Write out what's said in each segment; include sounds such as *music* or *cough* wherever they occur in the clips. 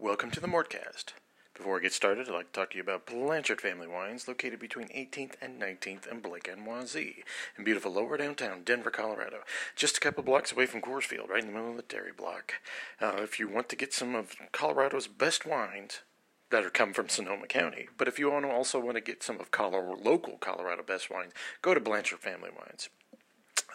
Welcome to the Mortcast. Before I get started, I'd like to talk to you about Blanchard Family Wines, located between 18th and 19th and Blake and Wazee, in beautiful lower downtown Denver, Colorado. Just a couple blocks away from Coors Field, right in the middle of the dairy block. Uh, if you want to get some of Colorado's best wines, that are come from Sonoma County. But if you also want to get some of Colorado, local Colorado best wines, go to Blanchard Family Wines.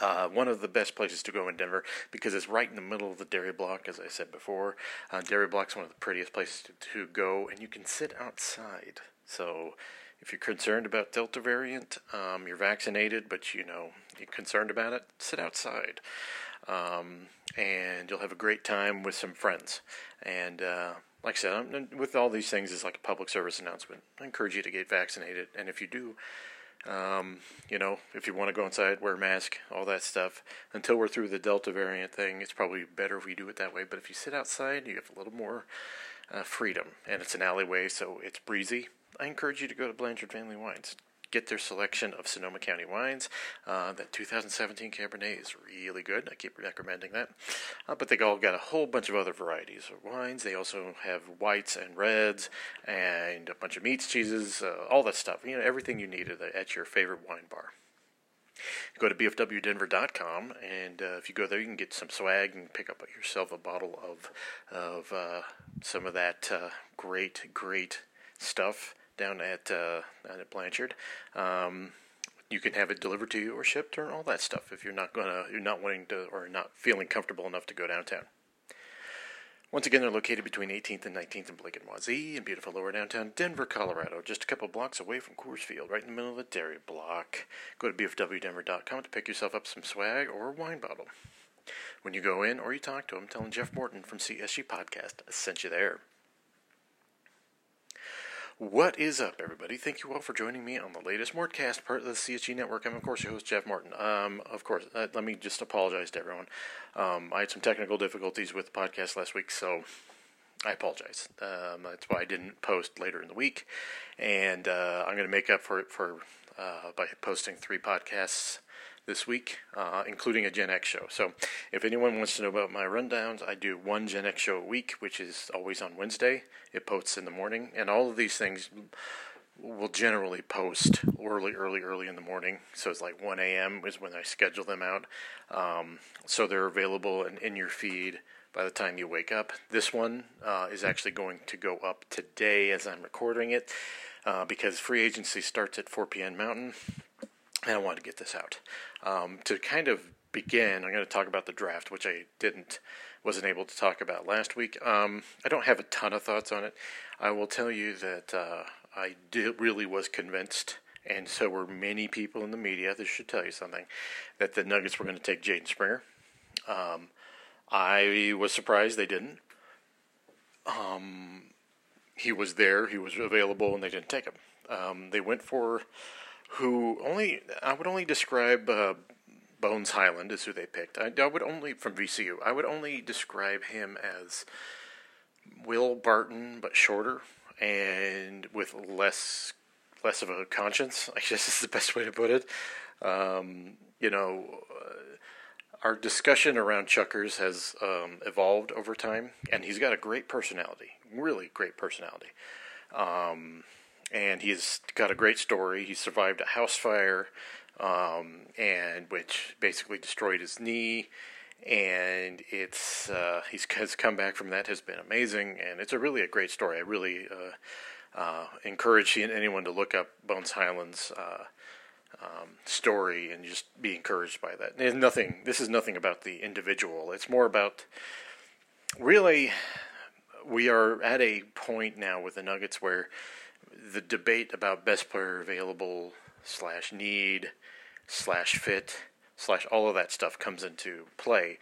Uh, one of the best places to go in Denver because it's right in the middle of the dairy block, as I said before. Uh, dairy block's one of the prettiest places to, to go, and you can sit outside. So, if you're concerned about Delta variant, um, you're vaccinated, but you know you're concerned about it, sit outside, um, and you'll have a great time with some friends. And uh, like I said, I'm, with all these things, it's like a public service announcement. I encourage you to get vaccinated, and if you do, um, you know, if you want to go inside, wear a mask, all that stuff. Until we're through the Delta variant thing, it's probably better if we do it that way. But if you sit outside, you have a little more uh, freedom, and it's an alleyway, so it's breezy. I encourage you to go to Blanchard Family Wines get their selection of Sonoma County wines. Uh, that 2017 Cabernet is really good. I keep recommending that. Uh, but they all got a whole bunch of other varieties of wines. They also have whites and reds and a bunch of meats, cheeses, uh, all that stuff. You know, everything you need at your favorite wine bar. Go to bfwdenver.com, and uh, if you go there, you can get some swag and pick up yourself a bottle of of uh, some of that uh, great, great stuff down at uh, down at Blanchard. Um, you can have it delivered to you or shipped or all that stuff if you're not gonna you're not wanting to or not feeling comfortable enough to go downtown. Once again, they're located between 18th and 19th and Blake and Wazee in beautiful lower downtown Denver, Colorado, just a couple blocks away from Coors Field, right in the middle of the dairy block. Go to bfwdenver.com to pick yourself up some swag or a wine bottle. When you go in or you talk to them, tell them Jeff Morton from CSG Podcast I sent you there. What is up, everybody? Thank you all for joining me on the latest Mortcast, part of the CSG Network. I'm, of course, your host, Jeff Morton. Um, of course, uh, let me just apologize to everyone. Um, I had some technical difficulties with the podcast last week, so I apologize. Um, that's why I didn't post later in the week, and uh, I'm going to make up for it for uh, by posting three podcasts this week, uh, including a Gen X show. So, if anyone wants to know about my rundowns, I do one Gen X show a week, which is always on Wednesday. It posts in the morning, and all of these things will generally post early, early, early in the morning. So it's like 1 a.m. is when I schedule them out. Um, so they're available and in your feed by the time you wake up. This one uh, is actually going to go up today as I'm recording it uh, because free agency starts at 4 p.m. Mountain and I wanted to get this out. Um, to kind of begin, I'm going to talk about the draft, which I didn't, wasn't able to talk about last week. Um, I don't have a ton of thoughts on it. I will tell you that uh, I did, really was convinced, and so were many people in the media. This should tell you something that the Nuggets were going to take Jaden Springer. Um, I was surprised they didn't. Um, he was there, he was available, and they didn't take him. Um, they went for who only I would only describe uh, Bones Hyland is who they picked. I, I, would only from VCU. I would only describe him as Will Barton, but shorter and with less less of a conscience. *laughs* I guess is the best way to put it. Um, you know, uh, our discussion around Chuckers has um, evolved over time, and he's got a great personality, really great personality. Um, and he's got a great story. He survived a house fire, um, and which basically destroyed his knee. And it's uh, he's has come back from that has been amazing, and it's a really a great story. I really uh, uh, encourage anyone to look up Bones Hyland's uh, um, story and just be encouraged by that. There's nothing. This is nothing about the individual. It's more about really. We are at a point now with the Nuggets where the debate about best player available slash need slash fit slash all of that stuff comes into play.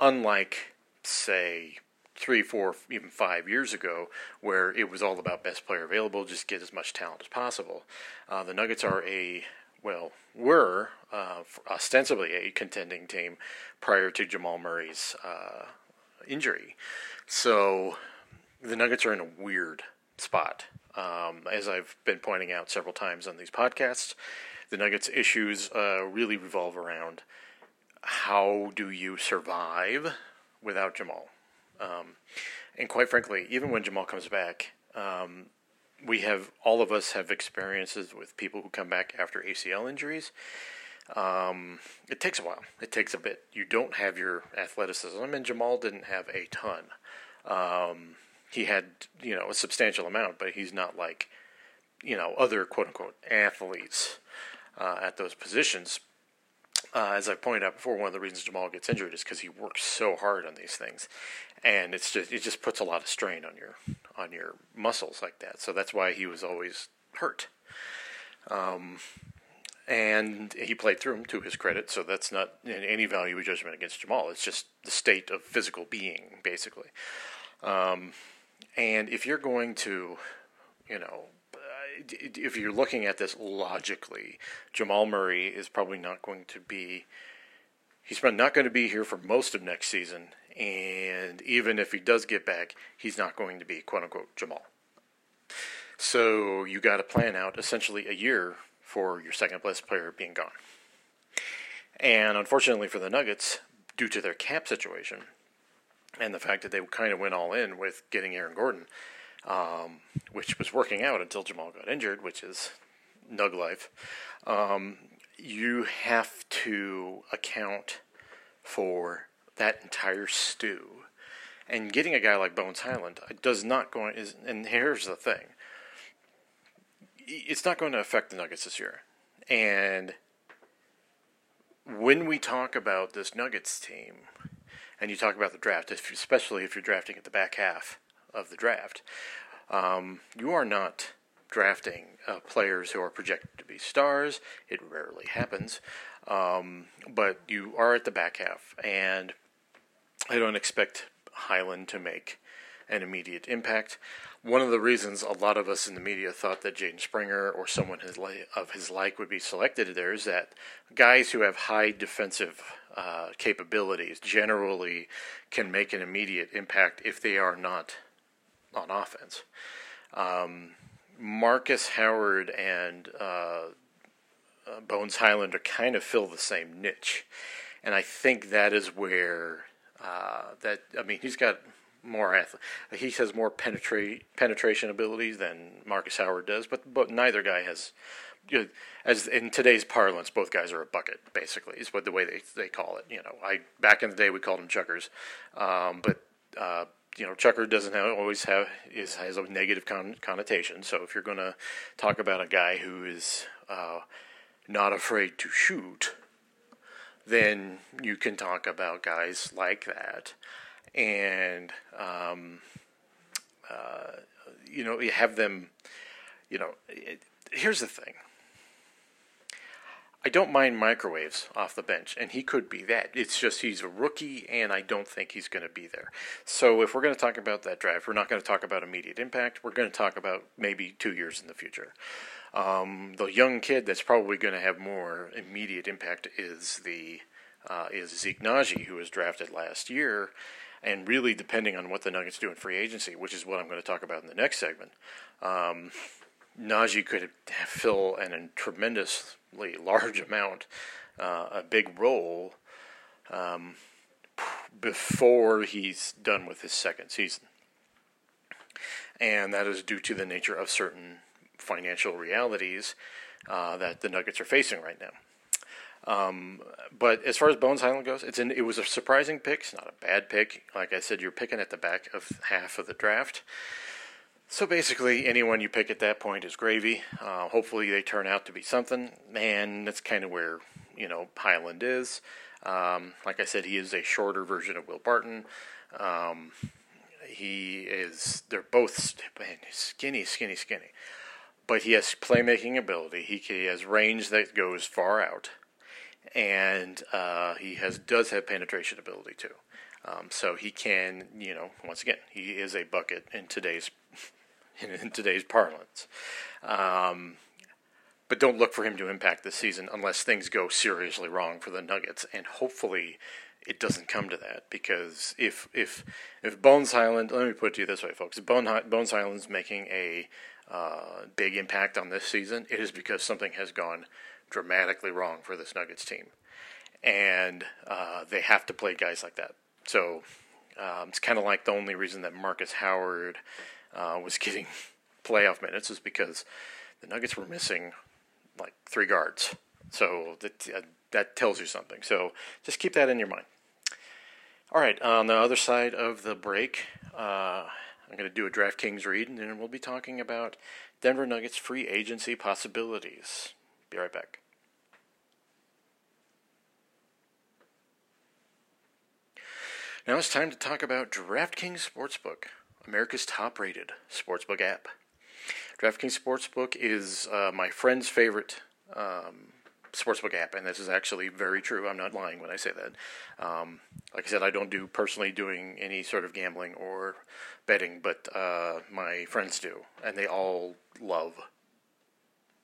Unlike, say, three, four, even five years ago, where it was all about best player available, just get as much talent as possible. Uh, the Nuggets are a well, were uh, ostensibly a contending team prior to Jamal Murray's uh, injury. So the Nuggets are in a weird spot. Um, as I've been pointing out several times on these podcasts, the Nuggets' issues uh, really revolve around how do you survive without Jamal. Um, and quite frankly, even when Jamal comes back, um, we have all of us have experiences with people who come back after ACL injuries. Um, it takes a while. It takes a bit. You don't have your athleticism, and Jamal didn't have a ton. Um, he had, you know, a substantial amount, but he's not like, you know, other quote unquote athletes uh, at those positions. Uh, as I pointed out before, one of the reasons Jamal gets injured is because he works so hard on these things, and it's just it just puts a lot of strain on your on your muscles like that. So that's why he was always hurt. Um, and he played through them to his credit. So that's not any value judgment against Jamal. It's just the state of physical being, basically. Um, and if you're going to, you know, if you're looking at this logically, Jamal Murray is probably not going to be. He's probably not going to be here for most of next season, and even if he does get back, he's not going to be quote unquote Jamal. So you got to plan out essentially a year for your second best player being gone. And unfortunately for the Nuggets, due to their cap situation and the fact that they kind of went all in with getting Aaron Gordon, um, which was working out until Jamal got injured, which is Nug life. Um, you have to account for that entire stew. And getting a guy like Bones Hyland does not going is and here's the thing. It's not going to affect the Nuggets this year. And when we talk about this Nuggets team, and you talk about the draft, especially if you're drafting at the back half, of the draft. Um, you are not drafting uh, players who are projected to be stars. It rarely happens, um, but you are at the back half, and I don't expect Hyland to make an immediate impact. One of the reasons a lot of us in the media thought that Jaden Springer or someone of his like would be selected there is that guys who have high defensive uh, capabilities generally can make an immediate impact if they are not on offense. Um, Markus Howard and uh, uh, Bones Highlander kind of fill the same niche, and I think that is where uh, that I mean he's got more athlete. He has more penetrate penetration abilities than Markus Howard does, but but neither guy has. You know, as in today's parlance, both guys are a bucket. Basically, is what the way they they call it. You know, I back in the day we called them chuckers, um, but uh, you know, chucker doesn't have, always have is has a negative con- connotation. So if you're going to talk about a guy who is uh, not afraid to shoot, then you can talk about guys like that, and um, uh, you know, you have them. You know, it, here's the thing. I don't mind microwaves off the bench, and he could be that. It's just he's a rookie, and I don't think he's going to be there. So if we're going to talk about that draft, we're not going to talk about immediate impact. We're going to talk about maybe two years in the future. Um, the young kid that's probably going to have more immediate impact is the uh, is Zeke Nnaji, who was drafted last year, and really depending on what the Nuggets do in free agency, which is what I'm going to talk about in the next segment. Um, Nnaji could fill an, a tremendously large amount, uh, a big role, um, before he's done with his second season. And that is due to the nature of certain financial realities uh, that the Nuggets are facing right now. Um, but as far as Bones Hyland goes, it's an, it was a surprising pick. It's not a bad pick. Like I said, you're picking at the back of half of the draft. So basically, anyone you pick at that point is gravy. Uh, hopefully, they turn out to be something, and that's kind of where you know Hyland is. Um, like I said, he is a shorter version of Will Barton. Um, he is. They're both man, skinny, skinny, skinny, but he has playmaking ability. He, he has range that goes far out, and uh, he has does have penetration ability too. Um, so he can, you know, once again, he is a bucket in today's *laughs* in, today's parlance. Um, but don't look for him to impact this season unless things go seriously wrong for the Nuggets, and hopefully it doesn't come to that because if if if Bones Hyland, let me put it to you this way, folks, if Bones Hyland's making a uh, big impact on this season, it is because something has gone dramatically wrong for this Nuggets team, and uh, they have to play guys like that. So Um, it's kind of like the only reason that Markus Howard uh, was getting *laughs* playoff minutes is because the Nuggets were missing like three guards. So that uh, that tells you something. So just keep that in your mind. All right, on the other side of the break, uh, I'm going to do a DraftKings read, and then we'll be talking about Denver Nuggets free agency possibilities. Be right back. Now it's time to talk about DraftKings Sportsbook, America's top rated sportsbook app. DraftKings Sportsbook is uh, my friend's favorite um, sportsbook app, and this is actually very true. I'm not lying when I say that. Um, like I said, I don't do personally doing any sort of gambling or betting, but uh, my friends do, and they all love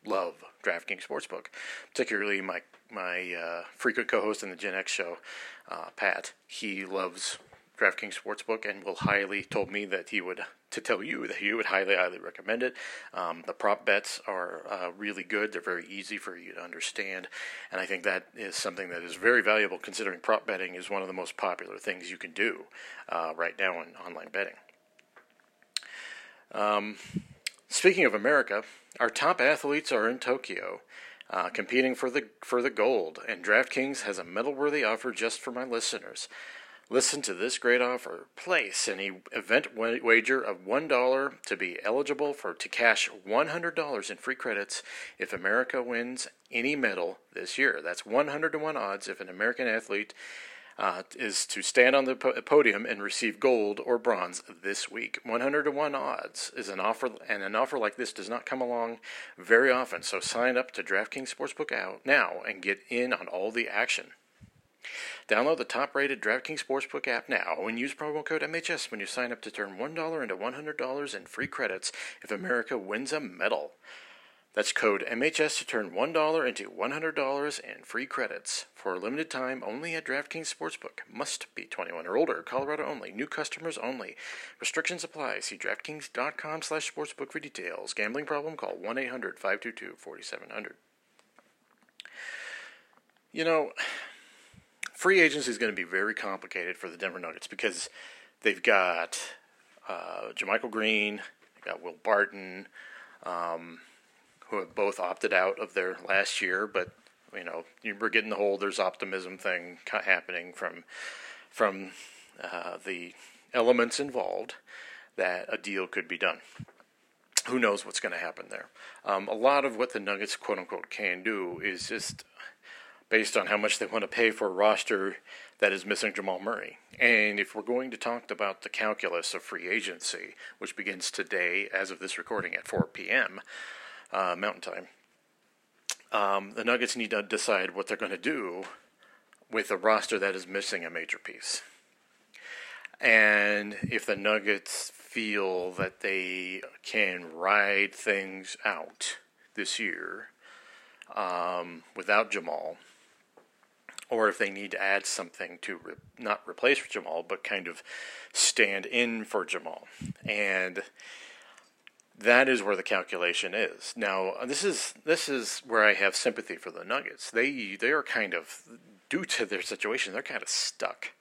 love DraftKings Sportsbook, particularly my my uh, frequent co-host in the Gen X show, uh, Pat. He loves DraftKings Sportsbook and will highly told me that he would to tell you that he would highly highly recommend it. Um, the prop bets are uh, really good. They're very easy for you to understand, and I think that is something that is very valuable considering prop betting is one of the most popular things you can do uh, right now in online betting. Um, speaking of America, our top athletes are in Tokyo. Uh, competing for the for the gold, and DraftKings has a medal-worthy offer just for my listeners. Listen to this great offer. Place any event wager of $1 to be eligible for to cash $100 in free credits if America wins any medal this year. That's 100 to 1 odds if an American athlete uh, is to stand on the podium and receive gold or bronze this week. 100 to 1 odds is an offer, and an offer like this does not come along very often. So sign up to DraftKings Sportsbook out now and get in on all the action. Download the top rated DraftKings Sportsbook app now and use promo code MHS when you sign up to turn $1 into $100 in free credits if America wins a medal. That's code MHS to turn $1 into $100 in free credits. For a limited time, only at DraftKings Sportsbook. Must be 21 or older. Colorado only. New customers only. Restrictions apply. See DraftKings.com slash sportsbook for details. Gambling problem? Call 1-800-522-4700. You know free agency is going to be very complicated for the Denver Nuggets because they've got uh, JaMychal Green, they've got Will Barton, um, who have both opted out of their last year, but you know we're getting the whole there's optimism thing happening from from uh, the elements involved that a deal could be done. Who knows what's going to happen there? Um, a lot of what the Nuggets, quote unquote, can do is just based on how much they want to pay for a roster that is missing Jamal Murray. And if we're going to talk about the calculus of free agency, which begins today as of this recording at 4 p.m. Uh, Mountain Time, um, the Nuggets need to decide what they're going to do with a roster that is missing a major piece. And if the Nuggets feel that they can ride things out this year um, without Jamal, or if they need to add something to re- not replace Jamal, but kind of stand in for Jamal. And that is where the calculation is. Now, this is this is where I have sympathy for the Nuggets. They they are kind of due to their situation, they're kind of stuck.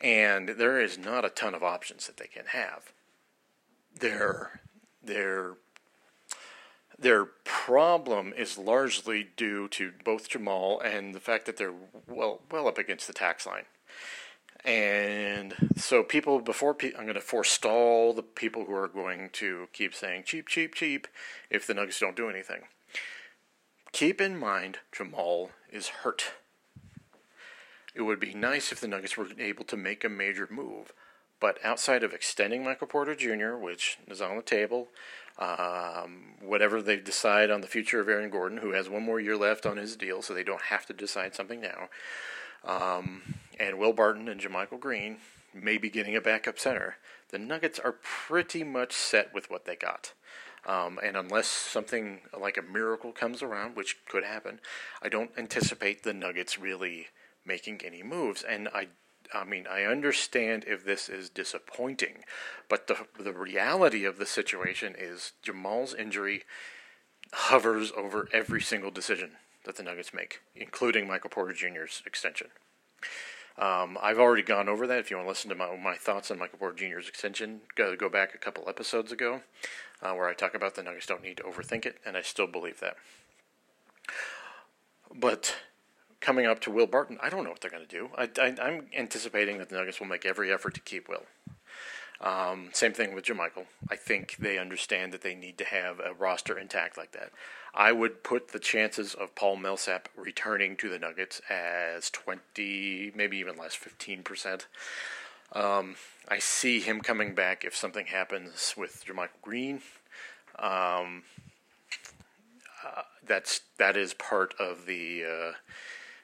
And there is not a ton of options that they can have. They're they're their problem is largely due to both Jamal and the fact that they're well well up against the tax line. And so people before pe- I'm going to forestall the people who are going to keep saying cheap cheap cheap if the Nuggets don't do anything. Keep in mind Jamal is hurt. It would be nice if the Nuggets were able to make a major move, but outside of extending Michael Porter Jr., which is on the table, um, whatever they decide on the future of Aaron Gordon, who has one more year left on his deal, so they don't have to decide something now. Um, and Will Barton and JaMychal Green may be getting a backup center. The Nuggets are pretty much set with what they got. Um, and unless something like a miracle comes around, which could happen, I don't anticipate the Nuggets really making any moves. And I I mean, I understand if this is disappointing, but the the reality of the situation is Jamal's injury hovers over every single decision that the Nuggets make, including Michael Porter Jr.'s extension. Um, I've already gone over that. If you want to listen to my, my thoughts on Michael Porter Jr.'s extension, go, go back a couple episodes ago uh, where I talk about the Nuggets don't need to overthink it, and I still believe that. But coming up to Will Barton, I don't know what they're going to do. I, am anticipating that the Nuggets will make every effort to keep Will. Um, same thing with JaMychal. I think they understand that they need to have a roster intact like that. I would put the chances of Paul Millsap returning to the Nuggets as 20, maybe even less, 15%. Um, I see him coming back if something happens with JaMychal Green. Um, uh, that's that is part of the, uh,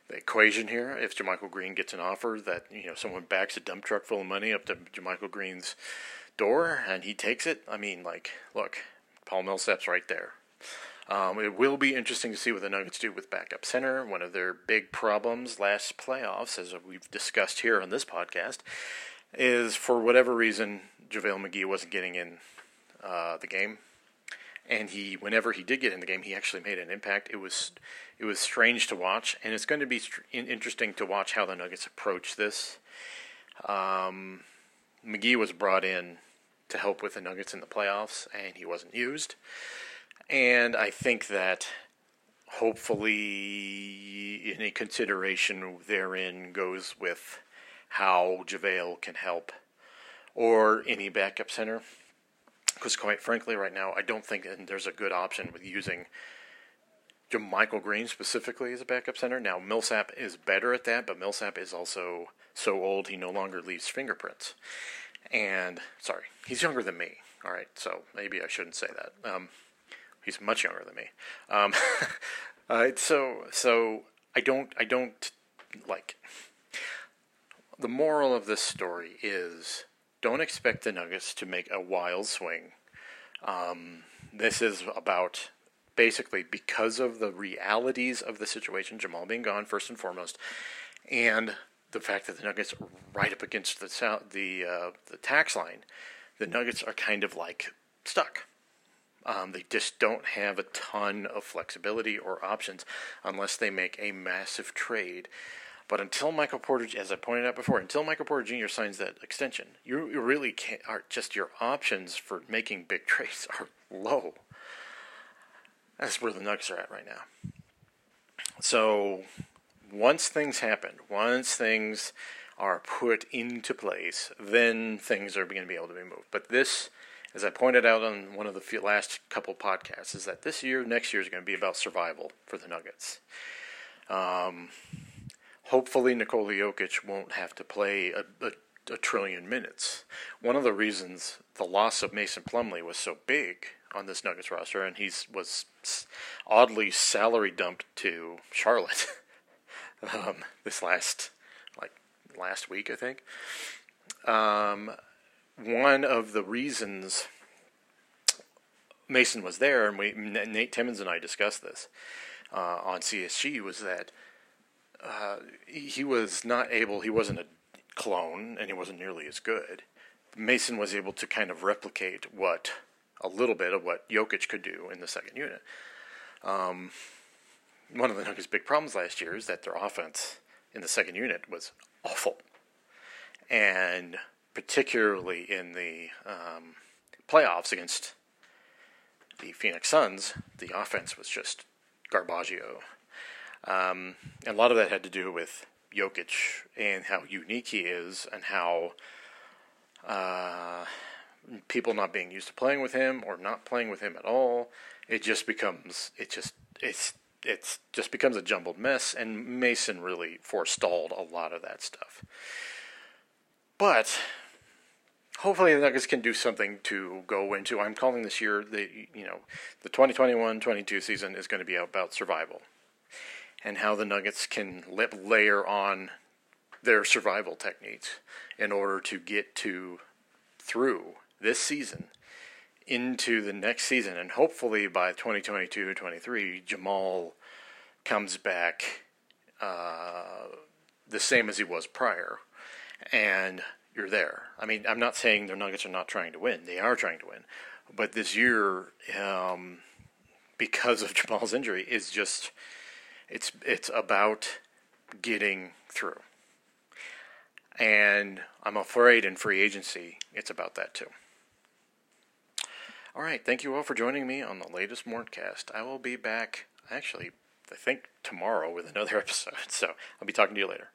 the equation here. If JaMychal Green gets an offer that you know someone backs a dump truck full of money up to JaMychal Green's door and he takes it, I mean, like, look, Paul Millsap's right there. Um, it will be interesting to see what the Nuggets do with backup center. One of their big problems last playoffs, as we've discussed here on this podcast, is for whatever reason JaVale McGee wasn't getting in uh, the game, and he, whenever he did get in the game, he actually made an impact. It was, it was strange to watch, and it's going to be interesting to watch how the Nuggets approach this. Um, McGee was brought in to help with the Nuggets in the playoffs, and he wasn't used. And I think that hopefully any consideration therein goes with how JaVale can help or any backup center. Because quite frankly, right now, I don't think there's a good option with using Michael Green specifically as a backup center. Now, Millsap is better at that, but Millsap is also so old he no longer leaves fingerprints. And, sorry, he's younger than me. All right, so maybe I shouldn't say that. Um, He's much younger than me. Um, *laughs* uh, so so I don't I don't like. The moral of this story is don't expect the Nuggets to make a wild swing. Um, this is about basically because of the realities of the situation, Jamal being gone first and foremost, and the fact that the Nuggets are right up against the the uh, the tax line. The Nuggets are kind of like stuck. Um, they just don't have a ton of flexibility or options unless they make a massive trade. But until Michael Porter, as I pointed out before, until Michael Porter Jr. signs that extension, you, really can't. Are just your options for making big *laughs* trades are low. That's where the Nuggets are at right now. So once things happen, once things are put into place, then things are going to be able to be moved. But this as I pointed out on one of the last couple podcasts, is that this year, next year is going to be about survival for the Nuggets. Um, hopefully, Nikola Jokic won't have to play a, a, a, trillion minutes. One of the reasons the loss of Mason Plumlee was so big on this Nuggets roster, and he was oddly salary dumped to Charlotte *laughs* um, this last like last week, I think. Um, one of the reasons Mason was there, and we Nate Timmons and I discussed this uh, on CSG, was that uh, he was not able. He wasn't a clone, and he wasn't nearly as good. Mason was able to kind of replicate what a little bit of what Jokic could do in the second unit. Um, one of the Nuggets' big problems last year is that their offense in the second unit was awful, and particularly in the um, playoffs against the Phoenix Suns, the offense was just garbaggio. Um, and a lot of that had to do with Jokic and how unique he is and how uh, people not being used to playing with him or not playing with him at all. It just becomes it just it's it's just becomes a jumbled mess. And Mason really forestalled a lot of that stuff. But hopefully the Nuggets can do something to go into. I'm calling this year the you know the 2021-22 season is going to be about survival and how the Nuggets can layer on their survival techniques in order to get to through this season into the next season and hopefully by 2022-23 Jamal comes back uh, the same as he was prior and you're there. I mean, I'm not saying the Nuggets are not trying to win; they are trying to win. But this year, um, because of *laughs* Jamal's injury, is just it's it's about getting through. And I'm afraid in free agency, it's about that too. All right, thank you all for joining me on the latest Mortcast. I will be back, actually, I think tomorrow with another *laughs* episode. So I'll be talking to you later.